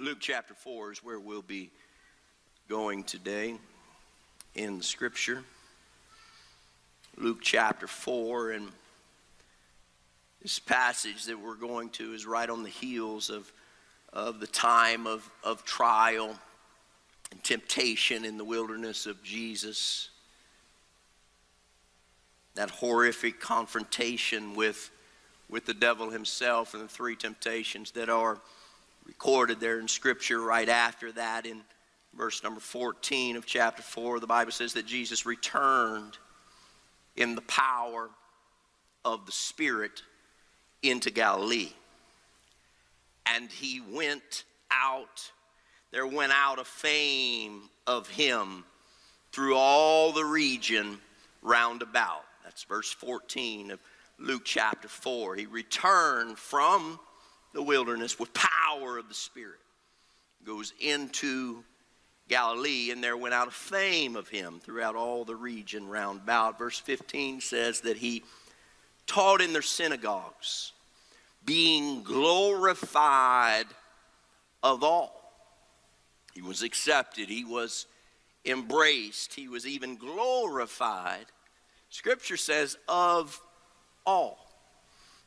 Luke chapter 4 is where we'll be going today in Scripture. Luke chapter 4, and this passage that we're going to is right on the heels of, of the time of, of trial and temptation in the wilderness of Jesus. That horrific confrontation with, with the devil himself and the three temptations that are recorded there in Scripture right after that in verse number 14 of chapter 4. The Bible says that Jesus returned in the power of the Spirit into Galilee. And he went out, there went out a fame of him through all the region round about. That's verse 14 of Luke chapter 4. He returned from the wilderness with power of the Spirit. Goes into Galilee, and there went out a fame of him throughout all the region round about. Verse 15 says that he taught in their synagogues, being glorified of all. He was accepted, he was embraced, he was even glorified. Scripture says, of all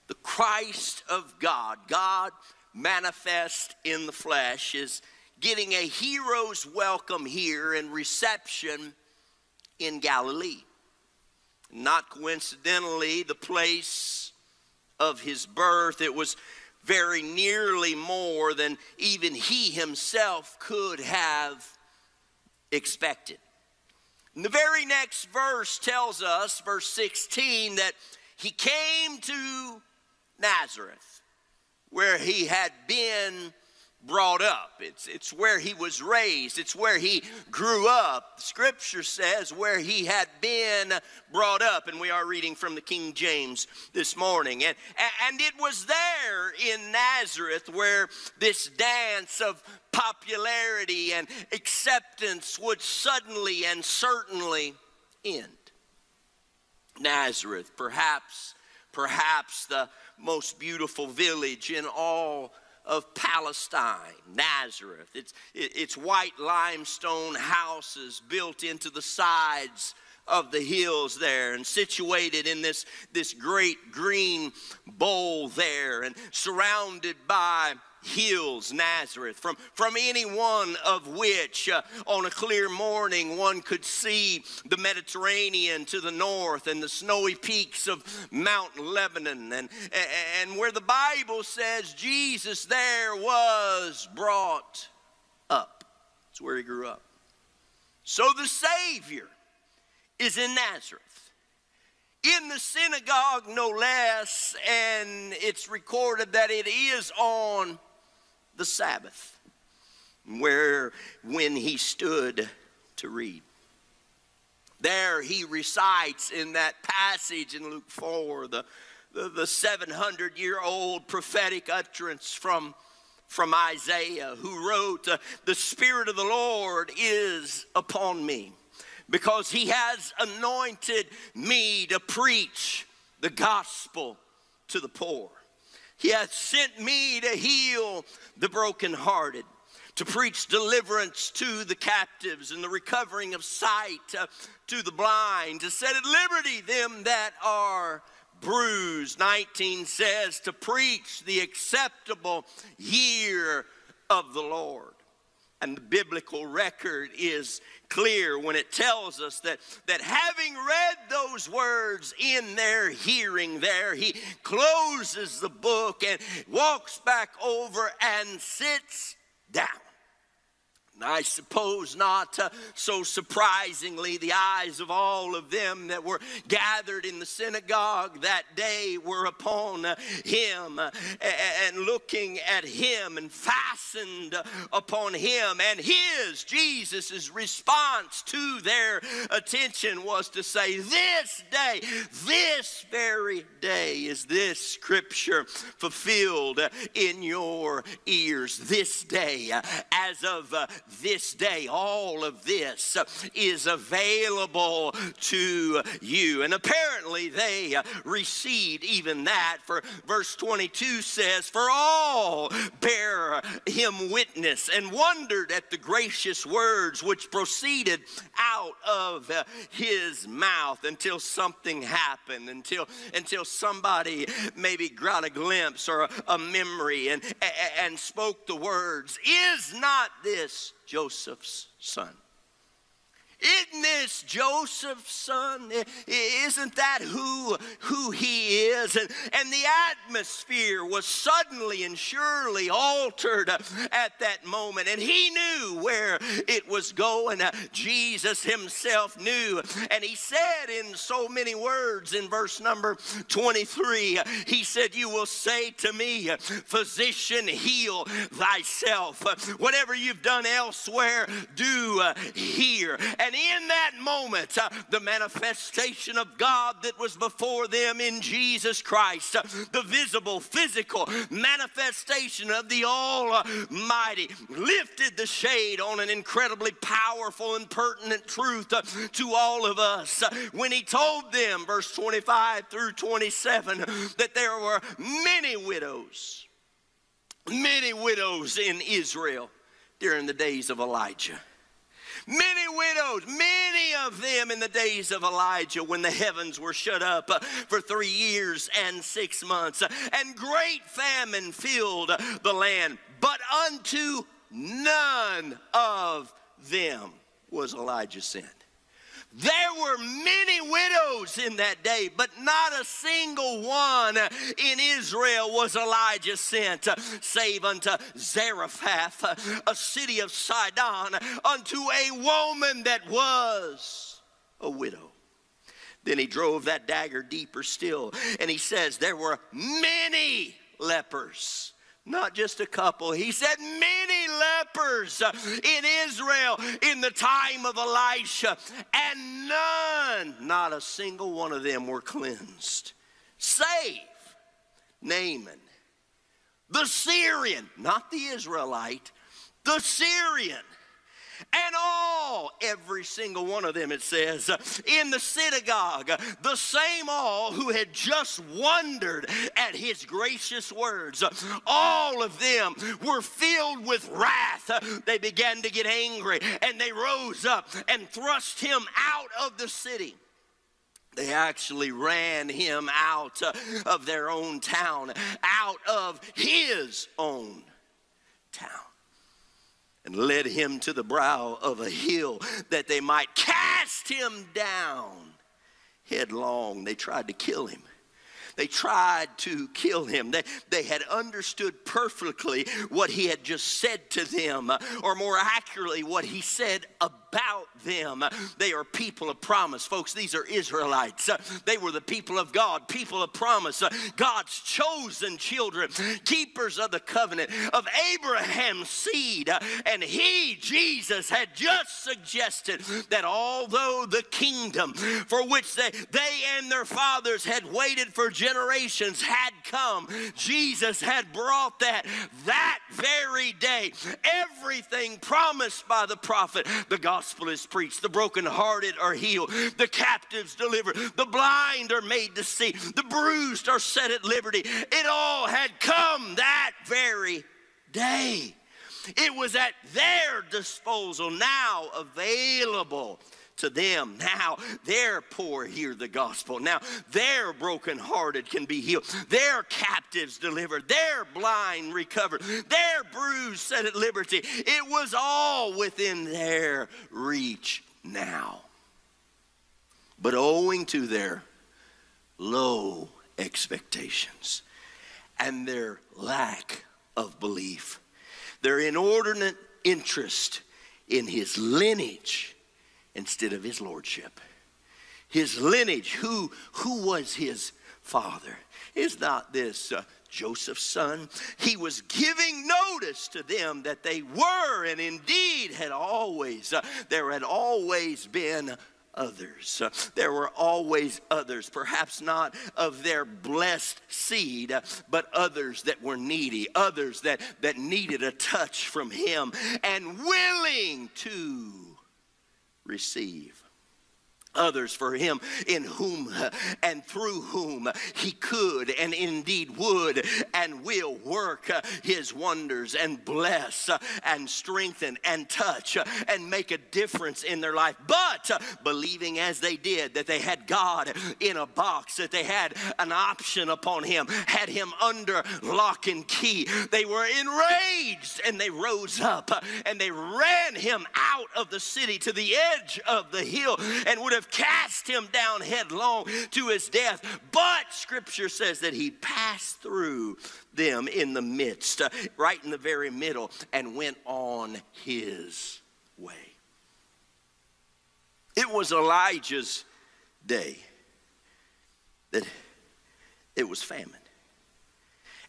the Christ of God, God manifest in the flesh, is getting a hero's welcome here and reception in Galilee. Not coincidentally, the place of his birth, it was very nearly more than even he himself could have expected. And the very next verse tells us, verse 16, that he came to Nazareth, where he had been brought up. It's, it's where he was raised, it's where he grew up. Scripture says where he had been brought up, and we are reading from the King James this morning. And, and it was there in Nazareth where this dance of popularity and acceptance would suddenly and certainly end. Nazareth, perhaps, perhaps the most beautiful village in all of Palestine, Nazareth. It's, it's white limestone houses built into the sides of the hills there and situated in this, this great green bowl there and surrounded by hills, Nazareth, from, from any one of which uh, on a clear morning one could see the Mediterranean to the north and the snowy peaks of Mount Lebanon. And, and where the Bible says Jesus there was brought up. It's where he grew up. So the Savior is in Nazareth in the synagogue, no less, and it's recorded that it is on the Sabbath, where when he stood to read. There he recites in that passage in Luke 4 the, the, the 700 year old prophetic utterance from, from Isaiah, who wrote, uh, The Spirit of the Lord is upon me, because he has anointed me to preach the gospel to the poor. He hath sent me to heal the brokenhearted, to preach deliverance to the captives and the recovering of sight uh, to the blind, to set at liberty them that are bruised. 19 says to preach the acceptable year of the Lord. And the biblical record is clear when it tells us that, that having read those words in their hearing there, he closes the book and walks back over and sits down. I suppose not uh, so surprisingly, the eyes of all of them that were gathered in the synagogue that day were upon uh, him uh, and looking at him and fastened upon him. And his, Jesus' response to their attention was to say, This day, this very day is this scripture fulfilled in your ears. This day, as of this day. All of this is available to you. And apparently they received even that. For verse 22 says, For all bear him witness and wondered at the gracious words which proceeded out of his mouth until something happened, until, until somebody maybe got a glimpse or a, a memory and, and spoke the words, Is not this Joseph's son? Isn't this Joseph's son? Isn't that who, who he is? And, and the atmosphere was suddenly and surely altered at that moment. And he knew where it was going. Jesus himself knew. And he said in so many words in verse number 23, he said, You will say to me, Physician, heal thyself. Whatever you've done elsewhere, do uh, here. And and in that moment, uh, the manifestation of God that was before them in Jesus Christ, uh, the visible, physical manifestation of the Almighty, lifted the shade on an incredibly powerful and pertinent truth uh, to all of us. Uh, when He told them, verse 25 through 27, that there were many widows, many widows in Israel during the days of Elijah. Many widows, many of them in the days of Elijah when the heavens were shut up for three years and six months, and great famine filled the land. But unto none of them was Elijah sent. There were many widows in that day, but not a single one in Israel was Elijah sent, save unto Zarephath, a city of Sidon, unto a woman that was a widow. Then he drove that dagger deeper still, and he says, There were many lepers not just a couple. He said many lepers in Israel in the time of Elisha, and none, not a single one of them were cleansed. Save Naaman, the Syrian, not the Israelite, the Syrian and all, every single one of them, it says, in the synagogue, the same all who had just wondered at his gracious words, all of them were filled with wrath. They began to get angry and they rose up and thrust him out of the city. They actually ran him out of their own town, out of his own and led him to the brow of a hill that they might cast him down headlong. They tried to kill him. They tried to kill him. They, they had understood perfectly what he had just said to them, or more accurately, what he said about them. They are people of promise, folks. These are Israelites. They were the people of God, people of promise, God's chosen children, keepers of the covenant of Abraham's seed. And he, Jesus, had just suggested that although the kingdom for which they, they and their fathers had waited for generations had come, Jesus had brought that that very day. Everything promised by the prophet, the gospel is preached. The brokenhearted are healed. The captives delivered. The blind are made to see. The bruised are set at liberty. It all had come that very day. It was at their disposal, now available to them. Now their poor hear the gospel. Now their brokenhearted can be healed. Their captives delivered. Their blind recovered. Their bruised set at liberty. It was all within their reach now. But owing to their low expectations and their lack of belief, their inordinate interest in his lineage instead of his lordship. His lineage, who, who was his father? Is not this uh, Joseph's son? He was giving notice to them that they were and indeed had always, uh, there had always been others. Uh, there were always others, perhaps not of their blessed seed, uh, but others that were needy, others that, that needed a touch from Him and willing to receive others for him in whom and through whom he could and indeed would and will work his wonders and bless and strengthen and touch and make a difference in their life. But believing as they did that they had God in a box that they had an option upon him had him under lock and key they were enraged and they rose up and they ran him out of the city to the edge of the hill and would have have cast him down headlong to his death. But scripture says that he passed through them in the midst, uh, right in the very middle, and went on his way. It was Elijah's day that it was famine.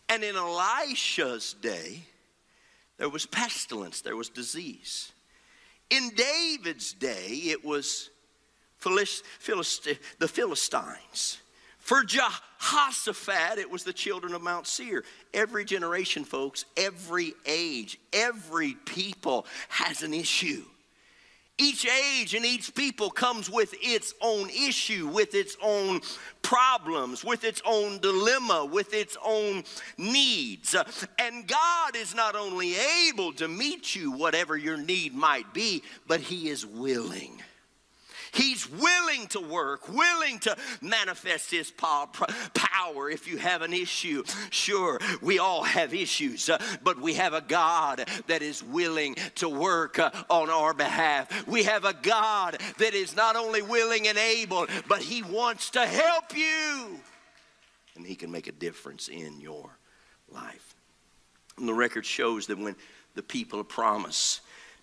And in Elisha's day, there was pestilence, there was disease. In David's day, it was the Philistines. For Jehoshaphat, it was the children of Mount Seir. Every generation, folks, every age, every people has an issue. Each age and each people comes with its own issue, with its own problems, with its own dilemma, with its own needs. And God is not only able to meet you, whatever your need might be, but He is willing. He's willing to work, willing to manifest His power. If you have an issue, sure, we all have issues, uh, but we have a God that is willing to work uh, on our behalf. We have a God that is not only willing and able, but He wants to help you. And He can make a difference in your life. And the record shows that when the people of promise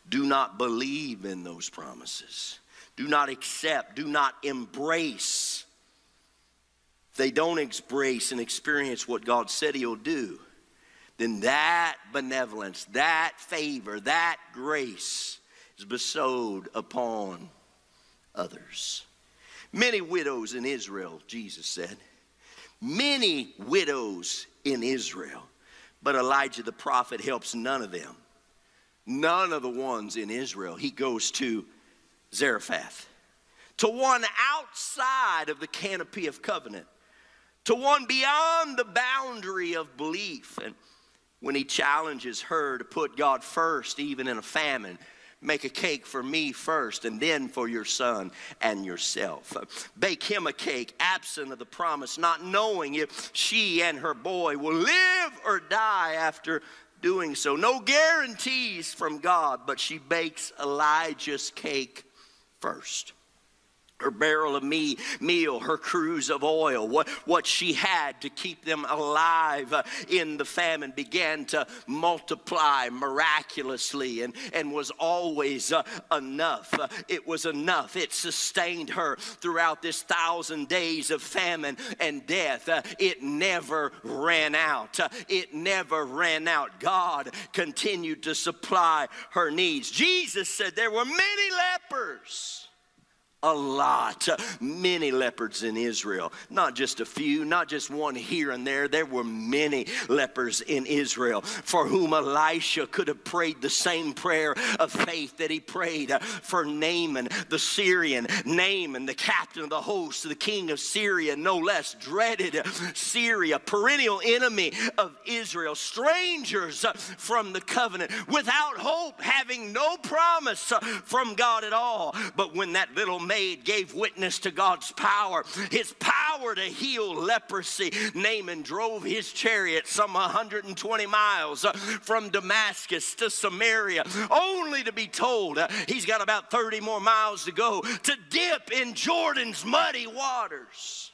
do not believe in those promises, do not accept, do not embrace. they don't embrace and experience what God said He'll do, then that benevolence, that favor, that grace is bestowed upon others. Many widows in Israel, Jesus said. Many widows in Israel. But Elijah the prophet helps none of them. None of the ones in Israel. He goes to Zarephath, to one outside of the canopy of covenant, to one beyond the boundary of belief. And when he challenges her to put God first, even in a famine, make a cake for me first and then for your son and yourself. Uh, bake him a cake, absent of the promise, not knowing if she and her boy will live or die after doing so. No guarantees from God, but she bakes Elijah's cake first her barrel of me, meal, her cruse of oil, what, what she had to keep them alive uh, in the famine began to multiply miraculously and, and was always uh, enough. Uh, it was enough. It sustained her throughout this thousand days of famine and death. It never ran out. It never ran out. God continued to supply her needs. Jesus said there were many lepers a lot. Many leopards in Israel. Not just a few, not just one here and there. There were many lepers in Israel for whom Elisha could have prayed the same prayer of faith that he prayed for Naaman, the Syrian. Naaman, the captain of the host, the king of Syria, no less dreaded Syria, perennial enemy of Israel, strangers from the covenant, without hope, having no promise from God at all. But when that little maid gave witness to God's power, his power to heal leprosy. Naaman drove his chariot some 120 miles uh, from Damascus to Samaria, only to be told uh, he's got about 30 more miles to go to dip in Jordan's muddy waters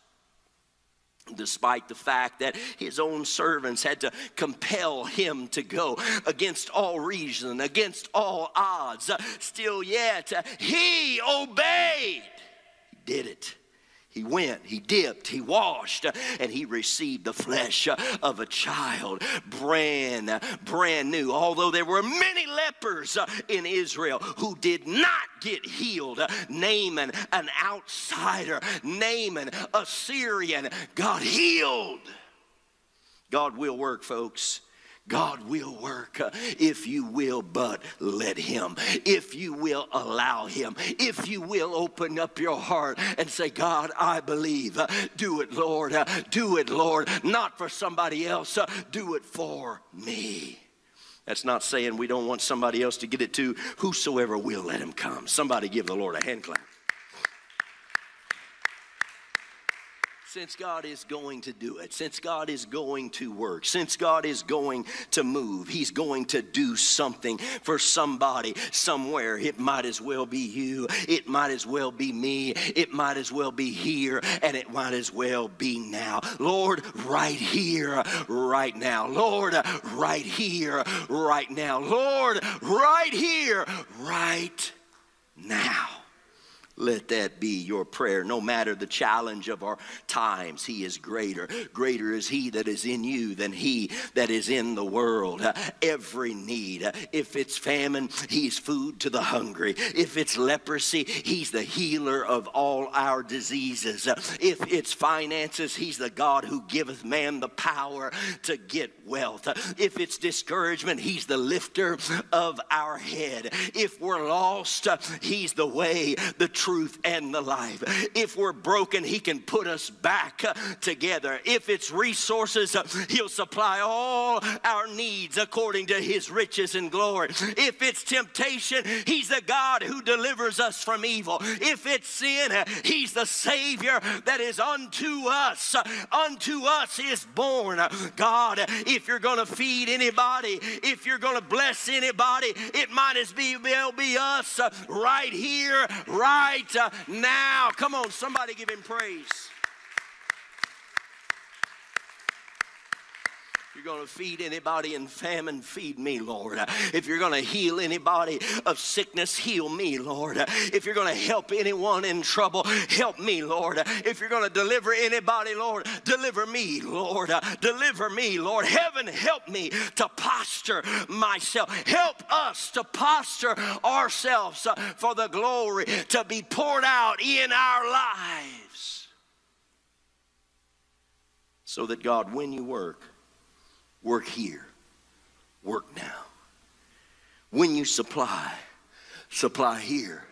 despite the fact that his own servants had to compel him to go against all reason, against all odds. Still yet, he obeyed. He did it. He went, he dipped, he washed, and he received the flesh of a child, brand, brand new. Although there were many lepers in Israel who did not get healed, Naaman, an outsider, Naaman, a Syrian, got healed. God will work, folks. God will work uh, if you will but let Him, if you will allow Him, if you will open up your heart and say, God, I believe. Do it, Lord. Do it, Lord. Not for somebody else, do it for me. That's not saying we don't want somebody else to get it too. Whosoever will, let him come. Somebody give the Lord a hand clap. Since God is going to do it, since God is going to work, since God is going to move, He's going to do something for somebody somewhere. It might as well be you, it might as well be me, it might as well be here, and it might as well be now. Lord, right here, right now. Lord, right here, right now. Lord, right here, right now. Let that be your prayer. No matter the challenge of our times, He is greater. Greater is He that is in you than He that is in the world. Uh, every need. Uh, if it's famine, He's food to the hungry. If it's leprosy, He's the healer of all our diseases. Uh, if it's finances, He's the God who giveth man the power to get wealth. If it's discouragement, He's the lifter of our head. If we're lost, He's the way, the truth, and the life. If we're broken, He can put us back together. If it's resources, He'll supply all our needs according to His riches and glory. If it's temptation, He's the God who delivers us from evil. If it's sin, He's the Savior that is unto us. Unto us is born. God, if you're going to feed anybody, if you're going to bless anybody, it might as well be us right here, right right uh, now. Come on, somebody give him praise. You're going to feed anybody in famine, feed me, Lord. If you're going to heal anybody of sickness, heal me, Lord. If you're going to help anyone in trouble, help me, Lord. If you're going to deliver anybody, Lord, deliver me, Lord. Deliver me, Lord. Heaven, help me to posture myself. Help us to posture ourselves for the glory to be poured out in our lives. So that God, when you work, work here, work now. When you supply, supply here,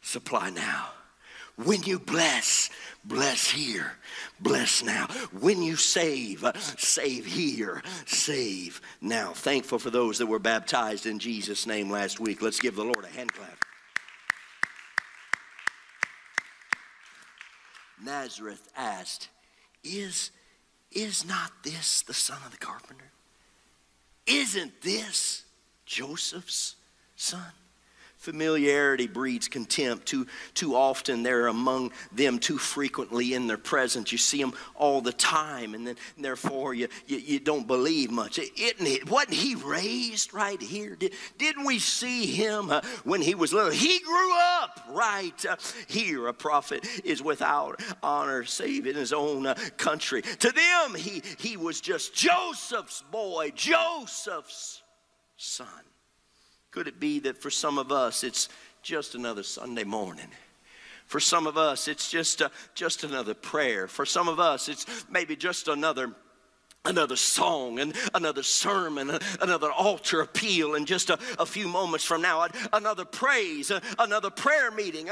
supply now. When you bless, bless here, bless now. When you save, save here, save now. Thankful for those that were baptized in Jesus' name last week. Let's give the Lord a hand clap. Nazareth asked, Is is not this the son of the carpenter? Isn't this Joseph's son? Familiarity breeds contempt. Too, too often they're among them too frequently in their presence. You see them all the time, and then and therefore you, you, you, don't believe much. Isn't it? Wasn't he raised right here? Did, didn't we see him uh, when he was little? He grew up right uh, here. A prophet is without honor save in his own uh, country. To them, he, he was just Joseph's boy, Joseph's son. Could it be that for some of us it's just another Sunday morning? For some of us, it's just, a, just another prayer. For some of us, it's maybe just another another song and another sermon, uh, another altar appeal, and just a, a few moments from now, another praise, uh, another prayer meeting,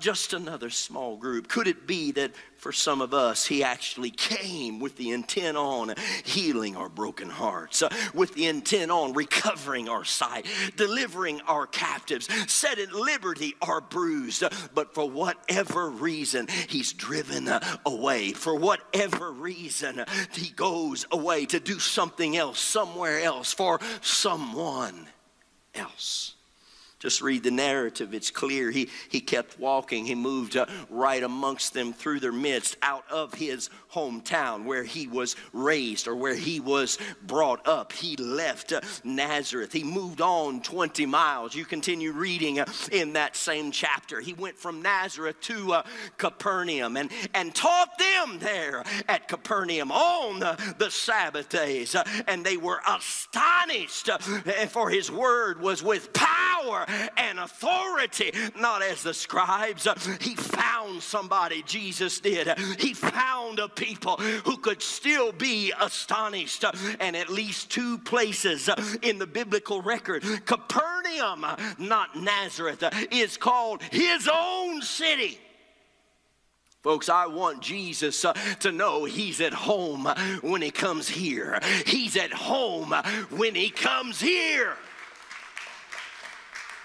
just another small group. Could it be that for some of us, he actually came with the intent on healing our broken hearts, uh, with the intent on recovering our sight, delivering our captives, setting liberty our bruised. But for whatever reason, he's driven uh, away. For whatever reason, he goes away to do something else, somewhere else, for someone else. Just read the narrative, it's clear. He, he kept walking. He moved uh, right amongst them through their midst, out of his hometown where he was raised or where he was brought up. He left uh, Nazareth. He moved on 20 miles. You continue reading uh, in that same chapter. He went from Nazareth to uh, Capernaum and, and taught them there at Capernaum on the Sabbath days. Uh, and they were astonished, uh, for his word was with power and authority, not as the scribes. He found somebody, Jesus did. He found a people who could still be astonished. And at least two places in the biblical record, Capernaum, not Nazareth, is called his own city. Folks, I want Jesus uh, to know He's at home when He comes here. He's at home when He comes here.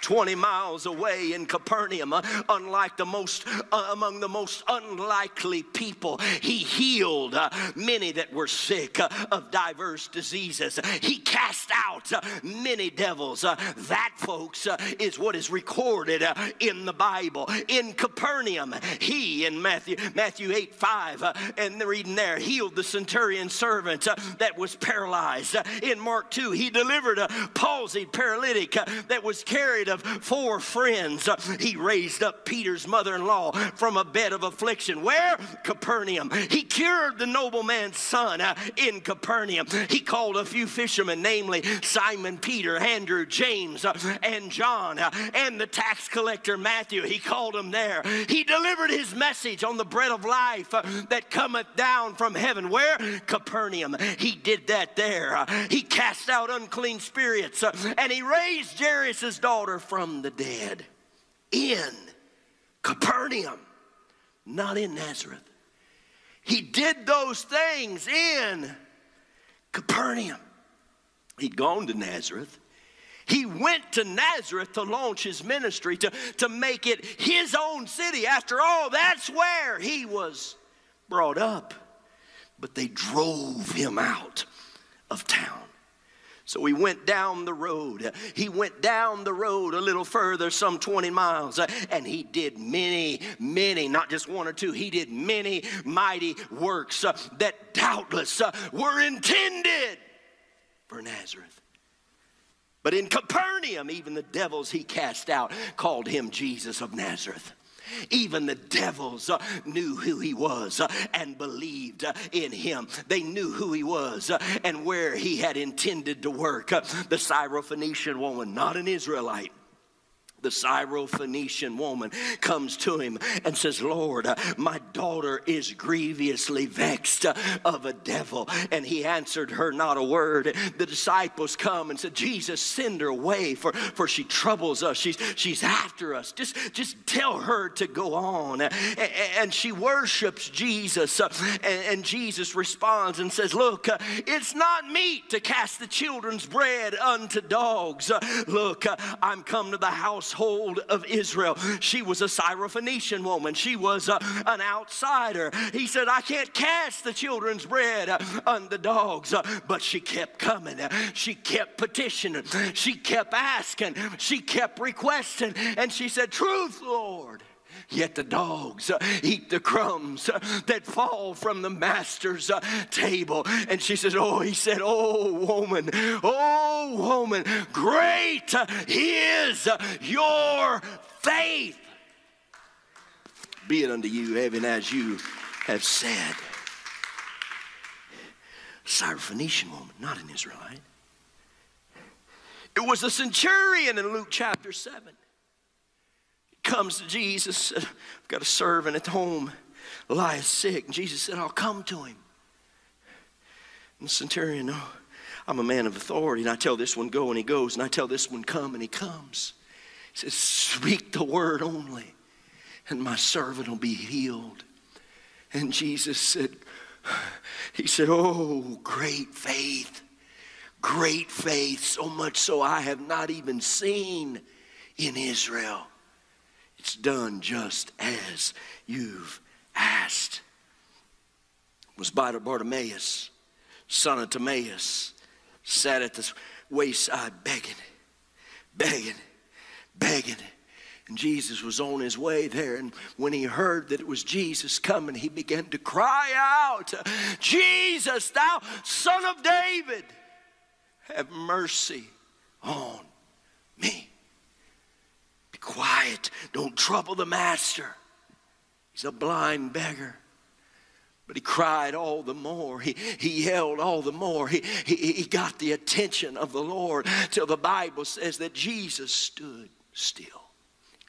20 miles away in Capernaum, uh, unlike the most, uh, among the most unlikely people. He healed uh, many that were sick uh, of diverse diseases. He cast out uh, many devils. Uh, that, folks, is what is recorded in the Bible. In Capernaum, he in Matthew, Matthew 8 5, and the reading there, healed the centurion servant that was paralyzed. in Mark 2, he delivered a palsied paralytic that was carried of four friends. He raised up Peter's mother in law from a bed of affliction. Where? Capernaum. He cured the nobleman's son uh, in Capernaum. He called a few fishermen, namely Simon Peter, Andrew, James, uh, and John, uh, and the tax collector Matthew. He called them there. He delivered his message on the bread of life that cometh down from heaven. Where? Capernaum. He did that there. He cast out unclean spirits and he raised Jairus' daughter from the dead in Capernaum, not in Nazareth. He did those things in Capernaum. He'd gone to Nazareth. He went to Nazareth to launch his ministry, to, to make it his own city. After all, that's where he was brought up. But they drove him out of town. So he went down the road. He went down the road a little further, some 20 miles, and he did many, many, not just one or two, he did many mighty works that doubtless were intended for Nazareth. But in Capernaum, even the devils he cast out called him Jesus of Nazareth. Even the devils uh, knew who he was uh, and believed uh, in him. They knew who he was and where he had intended to work. The Syrophoenician woman, not an Israelite, the Syrophoenician woman comes to him and says, Lord, uh, my daughter is grievously vexed uh, of a devil. And he answered her not a word. The disciples come and said, Jesus, send her away, for, for she troubles us. She's, she's after us. Just, just tell her to go on. And she worships Jesus. Uh, and Jesus responds and says, Look, it's not meet to cast the children's bread unto dogs. Look, I'm come to the house household of Israel. She was a Syrophoenician woman, she was a, uh, an outsider. He said, I can't cast the children's bread uh, on the dogs. Uh, but she kept coming, she kept petitioning, she kept asking, she kept requesting, and she said, Truth, Lord. Yet the dogs uh, eat the crumbs uh, that fall from the master's uh, table. And she says, Oh, he said, Oh, woman, oh, woman, great is your faith. Be it unto you, even as you have said. Syrophoenician woman, not an Israelite. It was a centurion in Luke chapter 7 comes to Jesus. I've got a servant at home. Elias sick. And Jesus said, I'll come to him. And the centurion, no, I'm a man of authority. And I tell this one, go, and he goes. And I tell this one, come, and he comes. He says, speak the word only, and my servant will be healed. And Jesus said, He said, Oh, great faith, great faith, so much so I have not even seen in Israel. It's done just as you've asked. It was Bartimaeus, son of Timaeus, sat at the wayside begging, begging, begging. And Jesus was on his way there. And when he heard that it was Jesus coming, he began to cry out, Jesus, thou son of David, have mercy on me. Quiet. Don't trouble the master. He's a blind beggar. But he cried all the more. He, he yelled all the more. He, he, he got the attention of the Lord till the Bible says that Jesus stood still.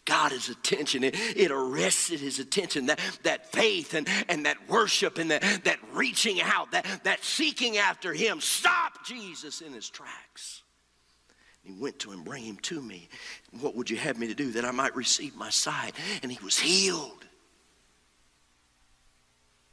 Got his attention. It, it arrested his attention. That, that faith and, and that worship and that, that reaching out, that, that seeking after him stopped Jesus in his tracks. He went to him, bring him to me. What would you have me to do that I might receive my sight? And he was healed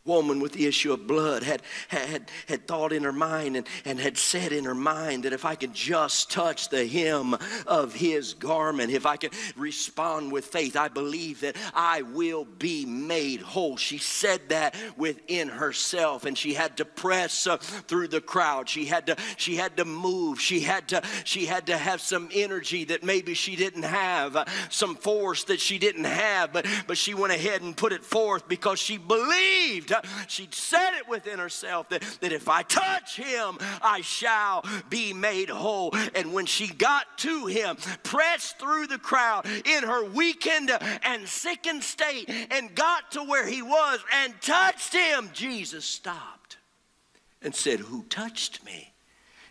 woman with the issue of blood had, had, had thought in her mind and, and had said in her mind that if I could just touch the hem of his garment, if I could respond with faith, I believe that I will be made whole. She said that within herself and she had to press uh, through the crowd. She had to she had to move. She had to she had to have some energy that maybe she didn't have, uh, some force that she didn't have, but but she went ahead and put it forth because she believed she'd said it within herself that, that if I touch him, I shall be made whole. And when she got to him, pressed through the crowd in her weakened and sickened state, and got to where he was and touched him, Jesus stopped and said, Who touched me?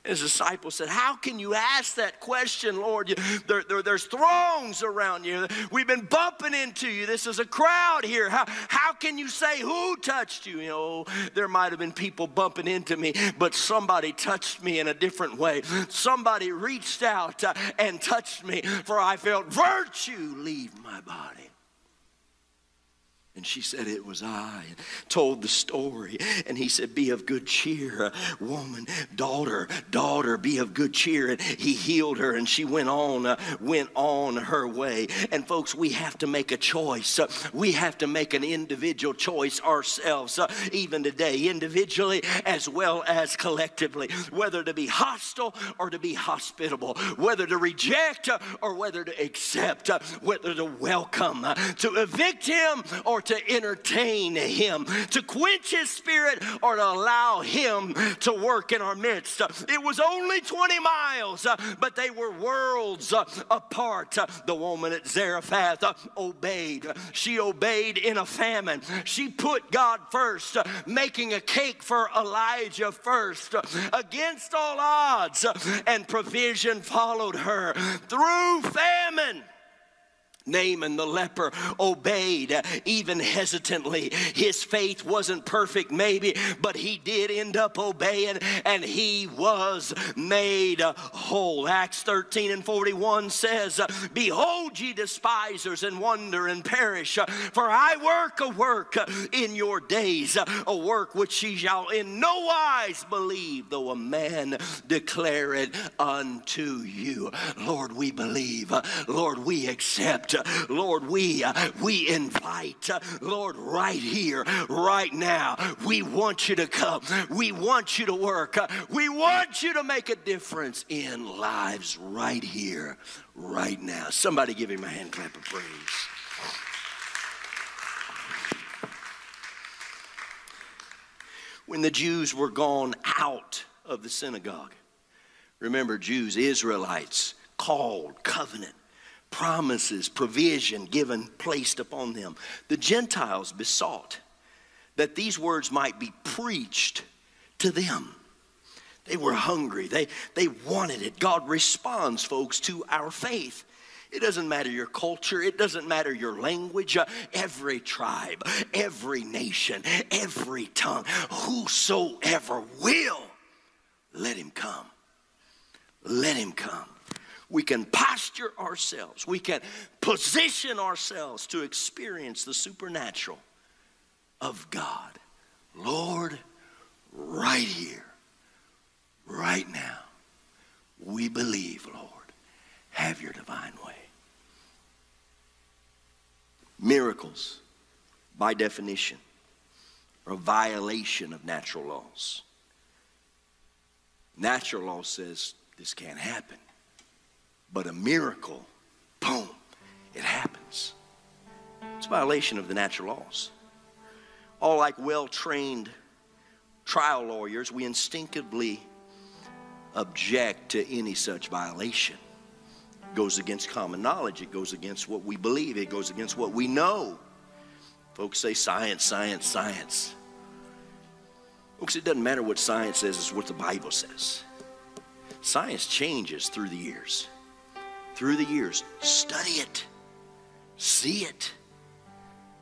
His disciples said, How can you ask that question, Lord? There, there, there's throngs around you. We've been bumping into you. This is a crowd here. How, how can you say who touched you? You know, there might have been people bumping into me, but somebody touched me in a different way. Somebody reached out uh, and touched me, for I felt virtue leave my body. And she said, It was I, and told the story. And he said, Be of good cheer, woman, daughter, daughter, be of good cheer. And he healed her, and she went on, uh, went on her way. And folks, we have to make a choice. Uh, we have to make an individual choice ourselves, uh, even today, individually as well as collectively, whether to be hostile or to be hospitable, whether to reject uh, or whether to accept, uh, whether to welcome, uh, to evict him or to entertain him, to quench his spirit, or to allow him to work in our midst. It was only 20 miles, but they were worlds apart. The woman at Zarephath obeyed. She obeyed in a famine. She put God first, making a cake for Elijah first against all odds, and provision followed her through famine. Naaman the leper obeyed even hesitantly. His faith wasn't perfect, maybe, but he did end up obeying and he was made whole. Acts 13 and 41 says, Behold, ye despisers, and wonder and perish, for I work a work in your days, a work which ye shall in no wise believe, though a man declare it unto you. Lord, we believe. Lord, we accept. Lord, we, uh, we invite, uh, Lord, right here, right now, we want you to come. We want you to work. Uh, we want you to make a difference in lives right here, right now. Somebody give him a hand clap of praise. When the Jews were gone out of the synagogue, remember, Jews, Israelites, called, covenant, promises, provision given, placed upon them. The Gentiles besought that these words might be preached to them. They were hungry, they, they wanted it. God responds, folks, to our faith. It doesn't matter your culture, it doesn't matter your language, uh, every tribe, every nation, every tongue, whosoever will, let him come. Let him come we can posture ourselves, we can position ourselves to experience the supernatural of God. Lord, right here, right now, we believe, Lord. Have your divine way. Miracles, by definition, are a violation of natural laws. Natural law says this can't happen. But a miracle, boom, It happens. It's a violation of the natural laws. All like well trained trial lawyers, we instinctively object to any such violation. It goes against common knowledge, it goes against what we believe, it goes against what we know. Folks say science, science, science. Folks, it doesn't matter what science says, it's what the Bible says. Science changes through the years. Through the years. Study it. See it.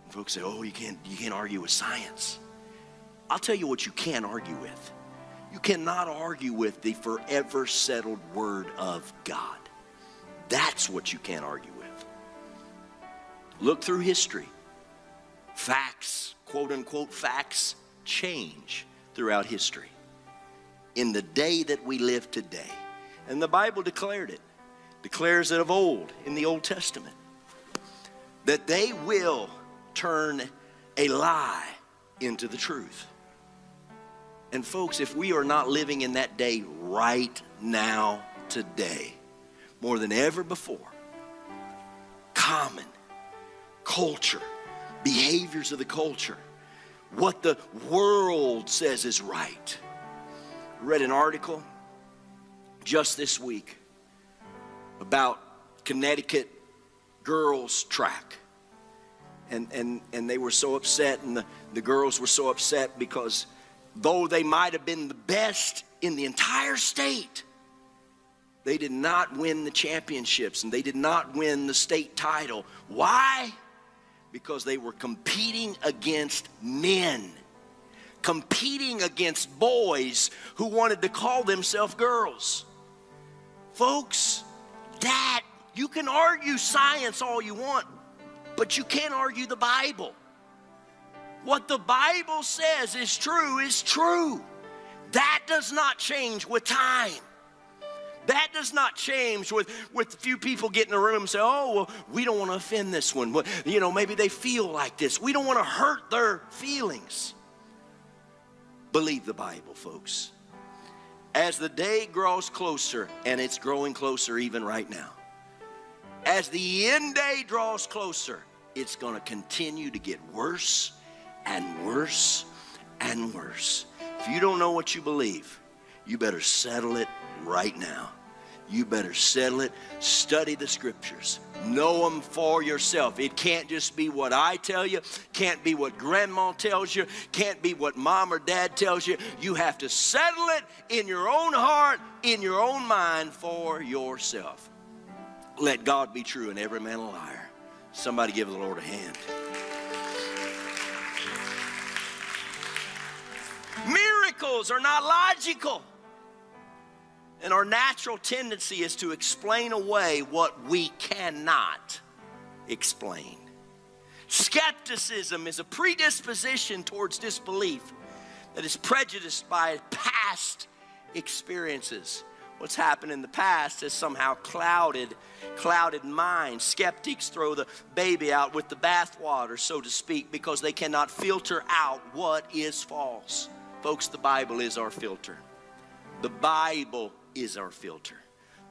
And folks say, oh, you can't, you can't argue with science. I'll tell you what you can argue with. You cannot argue with the forever settled word of God. That's what you can't argue with. Look through history. Facts, quote unquote facts, change throughout history. In the day that we live today, and the Bible declared it, declares it of old in the Old Testament, that they will turn a lie into the truth. And folks, if we are not living in that day right now, today, more than ever before, common culture, behaviors of the culture, what the world says is right. Read an article just this week about Connecticut girls track. And, and, and they were so upset, and the, the girls were so upset because though they might have been the best in the entire state, they did not win the championships and they did not win the state title. Why? Because they were competing against men, competing against boys who wanted to call themselves girls. Folks, you can argue science all you want, but you can't argue the Bible. What the Bible says is true is true. That does not change with time. That does not change with, with a few people get in a room and say, oh, well, we don't want to offend this one. Well, you know, maybe they feel like this. We don't want to hurt their feelings. Believe the Bible, folks. As the day grows closer, and it's growing closer even right now, as the end day draws closer, it's going to continue to get worse and worse and worse. If you don't know what you believe, you better settle it right now. You better settle it. Study the scriptures. Know them for yourself. It can't just be what I tell you, can't be what grandma tells you, can't be what mom or dad tells you. You have to settle it in your own heart, in your own mind for yourself. Let God be true and every man a liar. Somebody give the Lord a hand. Miracles are not logical. And our natural tendency is to explain away what we cannot explain. Skepticism is a predisposition towards disbelief that is prejudiced by past experiences. What's happened in the past has somehow clouded, clouded minds. Skeptics throw the baby out with the bathwater, so to speak, because they cannot filter out what is false. Folks, the Bible is our filter. The Bible is our filter.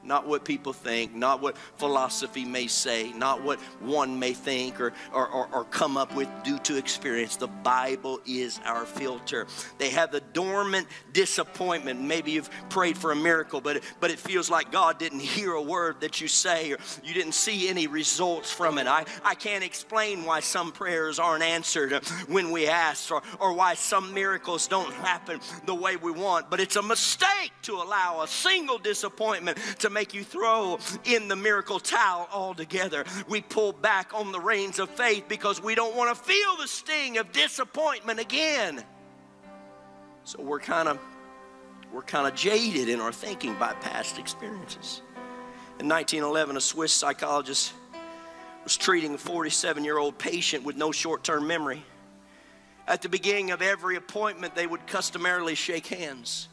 Not what people think, not what philosophy may say, not what one may think or, or, or, or, come up with due to experience. The Bible is our filter. They have the dormant disappointment. Maybe you've prayed for a miracle, but, but it feels like God didn't hear a word that you say or you didn't see any results from it. I, I can't explain why some prayers aren't answered when we ask or, or why some miracles don't happen the way we want, but it's a mistake to allow a single disappointment to make you throw in the miracle towel altogether. We pull back on the reins of faith because we don't want to feel the sting of disappointment again. So we're kind of we're kind of jaded in our thinking by past experiences. In 1911, a Swiss psychologist was treating a 47 year old patient with no short term memory. At the beginning of every appointment, they would customarily shake hands.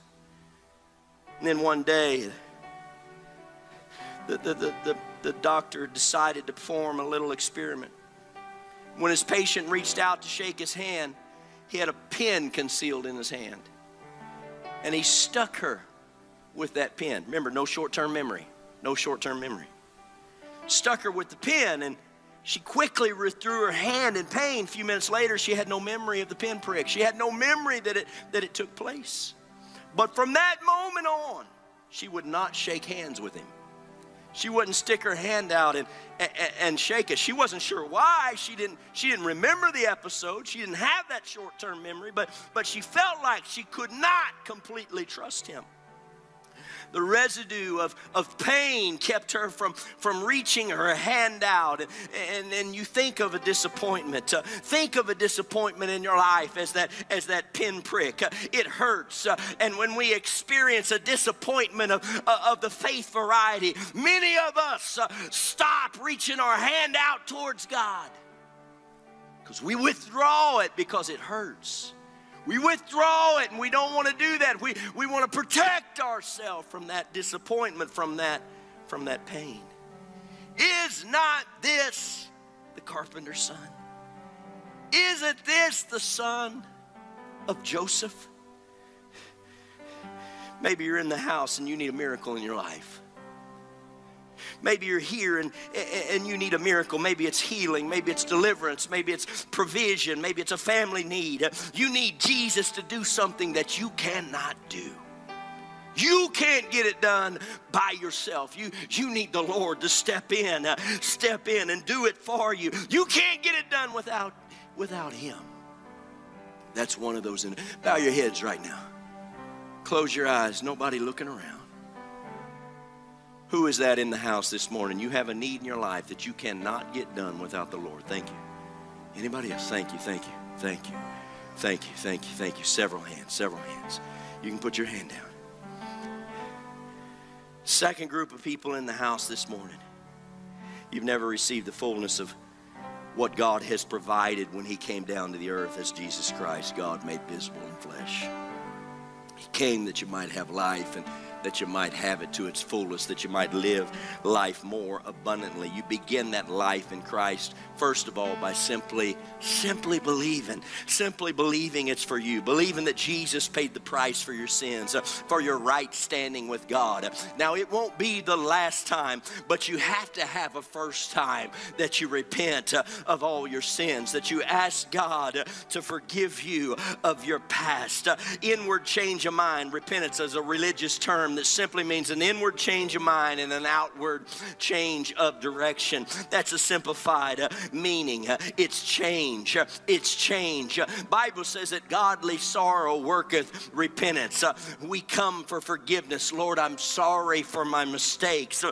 And then one day, the, the, the, the, doctor decided to perform a little experiment. When his patient reached out to shake his hand, he had a pin concealed in his hand. And he stuck her with that pin. Remember, no short term memory. No short term memory. Stuck her with the pin, and, She quickly withdrew her hand in pain. A few minutes later, she had no memory of the pinprick. She had no memory that it, that it took place. But from that moment on, she would not shake hands with him. She wouldn't stick her hand out and, and, and shake it. She wasn't sure why. She didn't, she didn't remember the episode. She didn't have that short term memory, but, but she felt like she could not completely trust him the residue of, of pain kept her from, from reaching her hand out. And, and, you think of a disappointment. Uh, think of a disappointment in your life as that, as that pinprick. Uh, it hurts. Uh, and when we experience a disappointment of, uh, of the faith variety, many of us uh, stop reaching our hand out towards God because we withdraw it because it hurts. We withdraw it and we don't want to do that. We, we want to protect ourselves from that disappointment, from that, from that pain. Is not this the carpenter's son? Isn't this the son of Joseph? Maybe you're in the house and you need a miracle in your life. Maybe you're here and, and you need a miracle. Maybe it's healing. Maybe it's deliverance. Maybe it's provision. Maybe it's a family need. You need Jesus to do something that you cannot do. You can't get it done by yourself. You, you need the Lord to step in, uh, step in and do it for you. You can't get it done without, without Him. That's one of those. In, bow your heads right now. Close your eyes. Nobody looking around. Who is that in the house this morning? You have a need in your life that you cannot get done without the Lord. Thank you. Anybody else? Thank you, thank you, thank you, thank you, thank you, thank you. Several hands, several hands. You can put your hand down. Second group of people in the house this morning. You've never received the fullness of what God has provided when He came down to the earth as Jesus Christ, God made visible in flesh. He came that you might have life and that you might have it to its fullest, that you might live life more abundantly. You begin that life in Christ, first of all, by simply, simply believing, simply believing it's for you, believing that Jesus paid the price for your sins, uh, for your right standing with God. Now, it won't be the last time, but you have to have a first time that you repent uh, of all your sins, that you ask God to forgive you of your past. Uh, inward change of mind, repentance is a religious term that simply means an inward change of mind and an outward change of direction. That's a simplified uh, meaning. Uh, it's change. Uh, it's change. Uh, Bible says that godly sorrow worketh repentance. We come for forgiveness. Lord, I'm sorry for my mistakes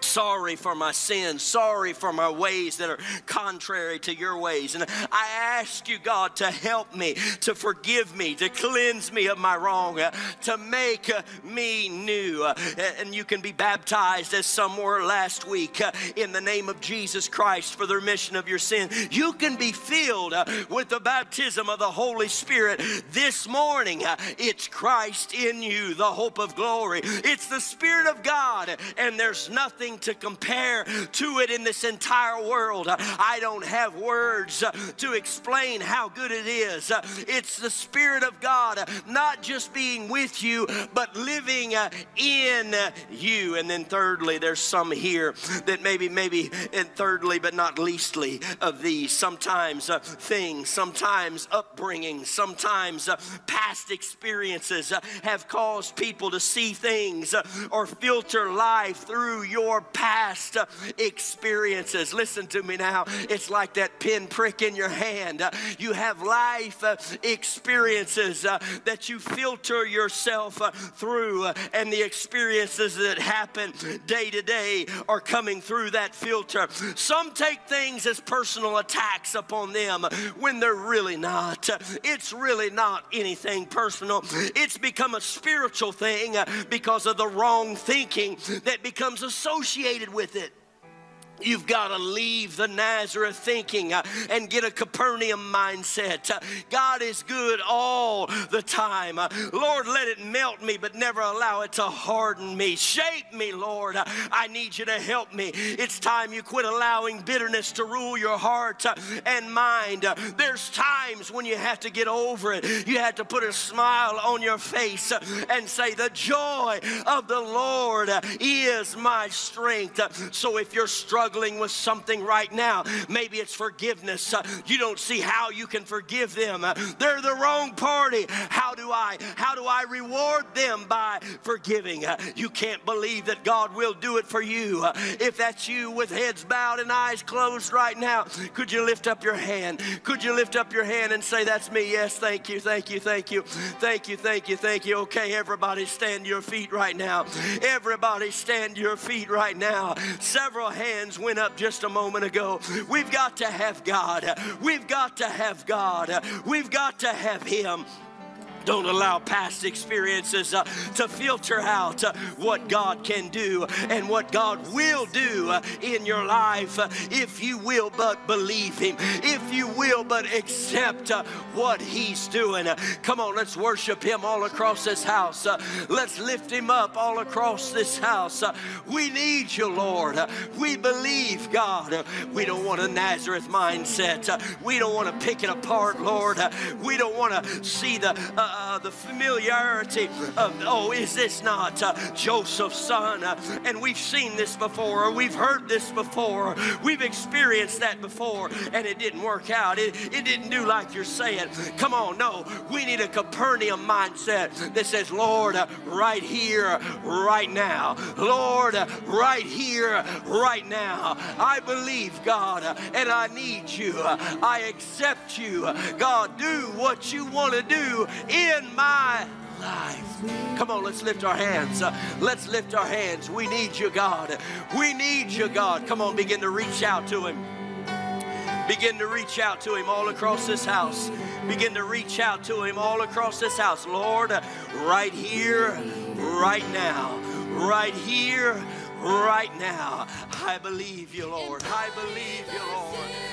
sorry for my sins, sorry for my ways that are contrary to your ways. And I ask you, God, to help me, to forgive me, to cleanse me of my wrong, uh, to make uh, me new. Uh, and you can be baptized as some were last week in the name of Jesus Christ for the remission of your sin. You can be filled with the baptism of the Holy Spirit this morning. It's Christ in you, the hope of glory. It's the Spirit of God, and there's nothing nothing to compare to it in this entire world. I don't have words to explain how good it is. It's the Spirit of God not just being with you, but living in you. And then, thirdly, there's some here that maybe, maybe, and thirdly, but not leastly of these, sometimes things, sometimes upbringing, sometimes past experiences have caused people to see things or filter life through your past uh, experiences. Listen to me now. It's like that pin prick in your hand. Uh, you have life uh, experiences that you filter yourself through, and the experiences that happen day to day are coming through that filter. Some take things as personal attacks upon them when they're really not. It's really not anything personal. It's become a spiritual thing because of the wrong thinking that becomes associated associated with it. You've got to leave the Nazareth thinking uh, and get a Capernaum mindset. Uh, God is good all the time. Uh, Lord, let it melt me, but never allow it to harden me. Shape me, Lord. I need you to help me. It's time you quit allowing bitterness to rule your heart and mind. There's times when you have to get over it. You have to put a smile on your face and say, The joy of the Lord is my strength. So if you're struggling, struggling with something right now. Maybe it's forgiveness. Uh, you don't see how you can forgive them. Uh, they're the wrong party. How do I how do I reward them by forgiving? Uh, you can't believe that God will do it for you. If that's you with heads bowed and eyes closed right now, could you lift up your hand? Could you lift up your hand and say that's me? Yes, thank you. Thank you. Thank you. Thank you. Thank you. Thank you. Okay, everybody stand your feet right now. Everybody stand your feet right now. Several hands went up just a moment ago. We've got to have God. We've got to have God. We've got to have Him. Don't allow past experiences uh, to filter out uh, what God can do and what God will do uh, in your life uh, if you will but believe Him, if you will but accept uh, what He's doing. Uh, come on, let's worship Him all across this house. let's lift Him up all across this house. we need you, Lord. we believe, God. we don't want a Nazareth mindset. we don't want to pick it apart, Lord. we don't want to see the uh, the familiarity of, oh, is this not uh, Joseph's son? Uh, and we've seen this before, or we've heard this before, we've experienced that before, and it didn't work out. It, it didn't do like you're saying. Come on, no, we need a Capernaum mindset that says, Lord, uh, right here, right now. Lord, uh, right here, right now. I believe, God, uh, and I need you. I accept you. God, do what you want to do in my life. Come on, let's lift our hands. Uh, let's lift our hands. We need you, God. We need you, God. Come on, begin to reach out to Him. Begin to reach out to Him all across this house. Begin to reach out to Him all across this house. Lord, right here, right now, right here, right now. I believe you, Lord. I believe you, Lord.